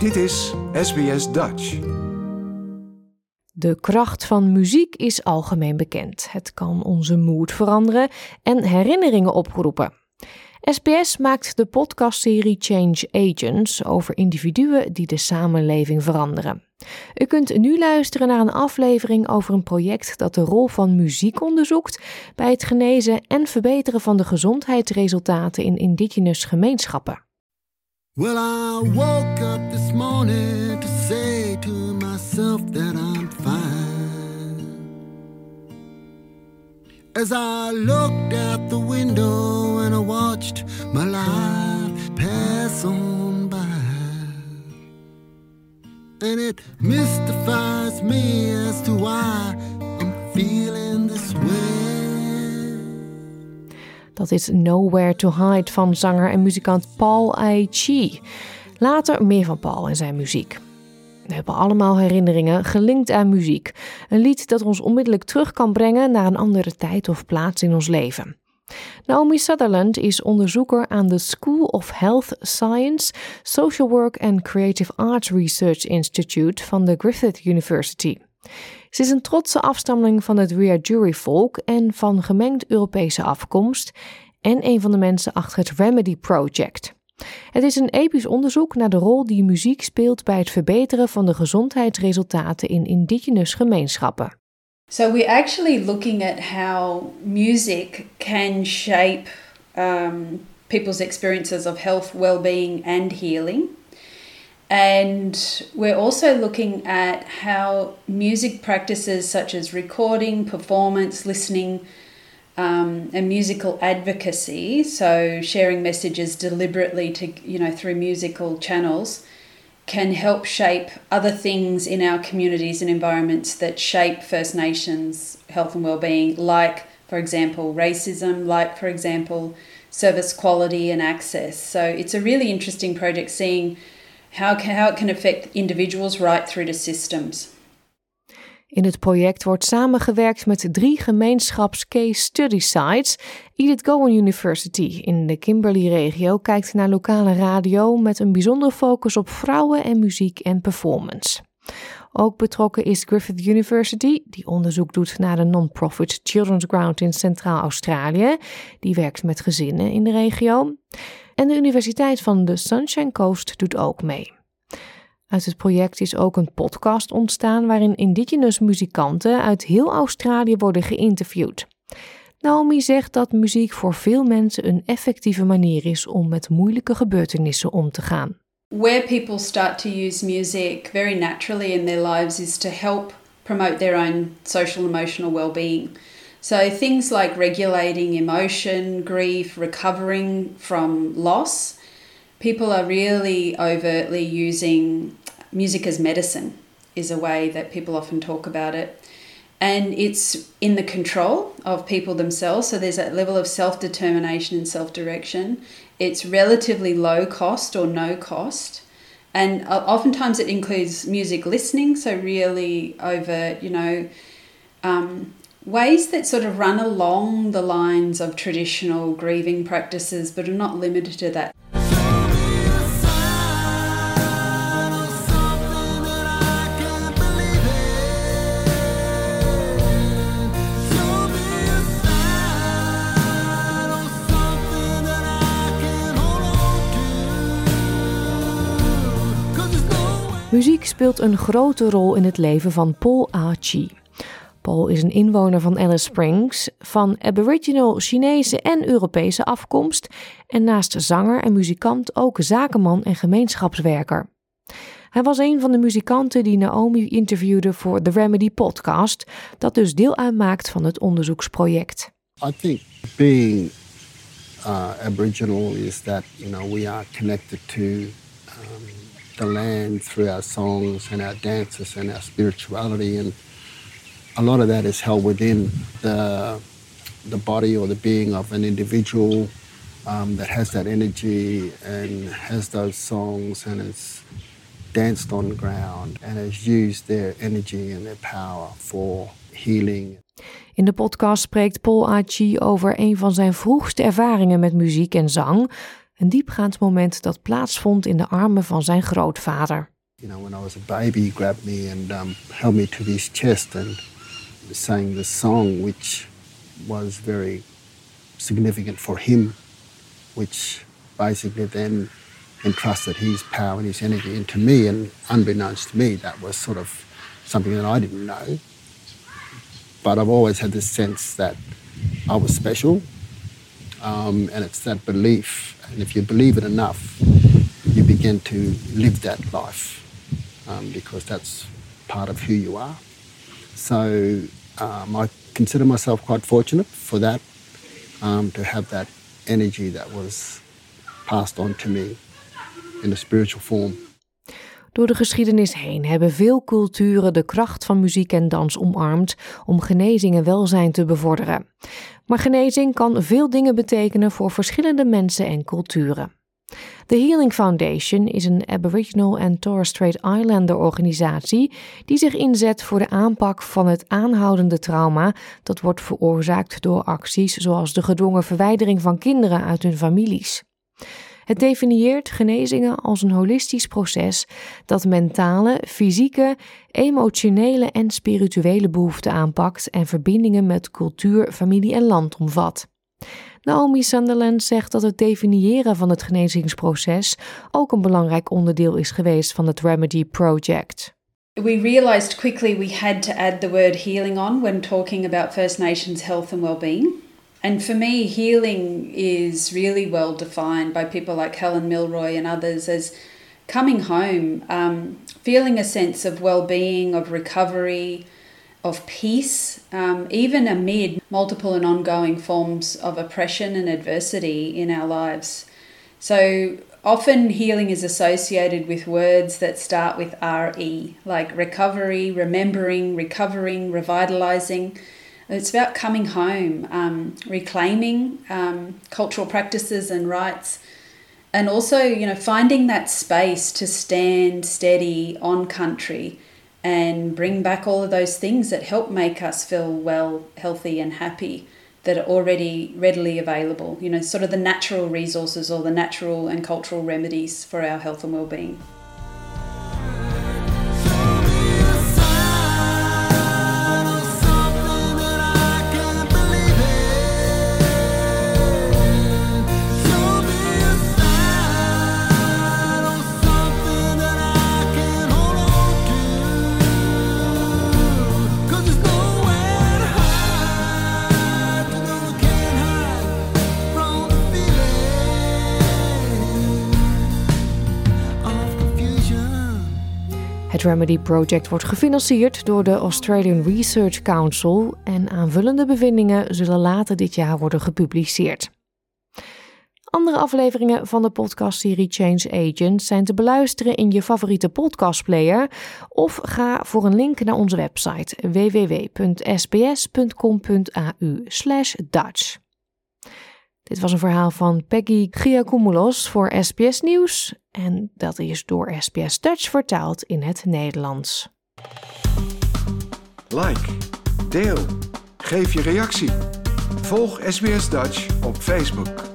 Dit is SBS Dutch. De kracht van muziek is algemeen bekend. Het kan onze moed veranderen en herinneringen oproepen. SBS maakt de podcastserie Change Agents over individuen die de samenleving veranderen. U kunt nu luisteren naar een aflevering over een project dat de rol van muziek onderzoekt bij het genezen en verbeteren van de gezondheidsresultaten in indigenous gemeenschappen. Well, I woke up this morning to say to myself that I'm fine. As I looked out the window and I watched my life pass on by. And it mystifies me Dat is Nowhere to Hide van zanger en muzikant Paul Ai Chi. Later meer van Paul en zijn muziek. We hebben allemaal herinneringen gelinkt aan muziek. Een lied dat ons onmiddellijk terug kan brengen naar een andere tijd of plaats in ons leven. Naomi Sutherland is onderzoeker aan de School of Health Science, Social Work and Creative Arts Research Institute van de Griffith University. Ze is een trotse afstammeling van het Wiradjuri-volk en van gemengd Europese afkomst en een van de mensen achter het Remedy Project. Het is een episch onderzoek naar de rol die muziek speelt bij het verbeteren van de gezondheidsresultaten in indigenous gemeenschappen. So we're actually looking at how music can shape um, people's experiences of health, well-being, and healing. And we're also looking at how music practices such as recording, performance, listening, um, and musical advocacy, so sharing messages deliberately to you know through musical channels, can help shape other things in our communities and environments that shape First Nations health and well-being, like for example racism, like for example service quality and access. So it's a really interesting project seeing how, how it can affect individuals right through to systems. In het project wordt samengewerkt met drie gemeenschapscase study sites. Edith Gowan University in de Kimberley-regio kijkt naar lokale radio met een bijzondere focus op vrouwen en muziek en performance. Ook betrokken is Griffith University, die onderzoek doet naar de non-profit Children's Ground in Centraal-Australië. Die werkt met gezinnen in de regio. En de Universiteit van de Sunshine Coast doet ook mee. Uit het project is ook een podcast ontstaan waarin indigenous muzikanten uit heel Australië worden geïnterviewd. Naomi zegt dat muziek voor veel mensen een effectieve manier is om met moeilijke gebeurtenissen om te gaan. Where people start to use music very naturally in their lives is to help promote their own social emotional well-being. So things like regulating emotion, grief, recovering from loss. People are really overtly using music as medicine is a way that people often talk about it. And it's in the control of people themselves. So there's that level of self determination and self direction. It's relatively low cost or no cost. And oftentimes it includes music listening. So, really over, you know, um, ways that sort of run along the lines of traditional grieving practices, but are not limited to that. Muziek speelt een grote rol in het leven van Paul Achi. Paul is een inwoner van Alice Springs, van Aboriginal Chinese en Europese afkomst en naast zanger en muzikant ook zakenman en gemeenschapswerker. Hij was een van de muzikanten die Naomi interviewde voor The Remedy podcast, dat dus deel uitmaakt van het onderzoeksproject. I think being uh, Aboriginal is that you know we are connected to um, the land through our songs and our dances and our spirituality and a lot of that is held within the the body or the being of an individual um, that has that energy and has those songs and has danced on ground and has used their energy and their power for healing. In de podcast spreekt Paul Achi over een van zijn vroegste ervaringen met muziek en zang. Een diepgaand moment dat plaatsvond in de armen van zijn grootvader. You know, when I was a baby, he grabbed me and um, held me to his chest and sang the song, which was very significant for him, which basically then entrusted his power and his energy into me. And unbeknownst to me, that was sort of something that I didn't know. But I've always had this sense that I was special. Um, and it's that belief. And if you believe it enough, you begin to live that life um, because that's part of who you are. So um, I consider myself quite fortunate for that, um, to have that energy that was passed on to me in a spiritual form. Door de geschiedenis heen hebben veel culturen de kracht van muziek en dans omarmd om genezing en welzijn te bevorderen. Maar genezing kan veel dingen betekenen voor verschillende mensen en culturen. De Healing Foundation is een Aboriginal en Torres Strait Islander organisatie die zich inzet voor de aanpak van het aanhoudende trauma dat wordt veroorzaakt door acties zoals de gedwongen verwijdering van kinderen uit hun families. Het definieert genezingen als een holistisch proces dat mentale, fysieke, emotionele en spirituele behoeften aanpakt en verbindingen met cultuur, familie en land omvat. Naomi Sunderland zegt dat het definiëren van het genezingsproces ook een belangrijk onderdeel is geweest van het Remedy Project. We realized quickly we had to add the word healing on when talking about First Nations health and well-being. And for me, healing is really well defined by people like Helen Milroy and others as coming home, um, feeling a sense of well being, of recovery, of peace, um, even amid multiple and ongoing forms of oppression and adversity in our lives. So often healing is associated with words that start with RE, like recovery, remembering, recovering, revitalizing. It's about coming home, um, reclaiming um, cultural practices and rights, and also, you know, finding that space to stand steady on country and bring back all of those things that help make us feel well, healthy, and happy that are already readily available. You know, sort of the natural resources or the natural and cultural remedies for our health and well-being. Het Remedy Project wordt gefinancierd door de Australian Research Council en aanvullende bevindingen zullen later dit jaar worden gepubliceerd. Andere afleveringen van de podcastserie Change Agent zijn te beluisteren in je favoriete podcastplayer of ga voor een link naar onze website www.sbs.com.au/dutch. Dit was een verhaal van Peggy Giacomoulos voor SBS Nieuws en dat is door SBS Dutch vertaald in het Nederlands. Like, deel, geef je reactie. Volg SBS Dutch op Facebook.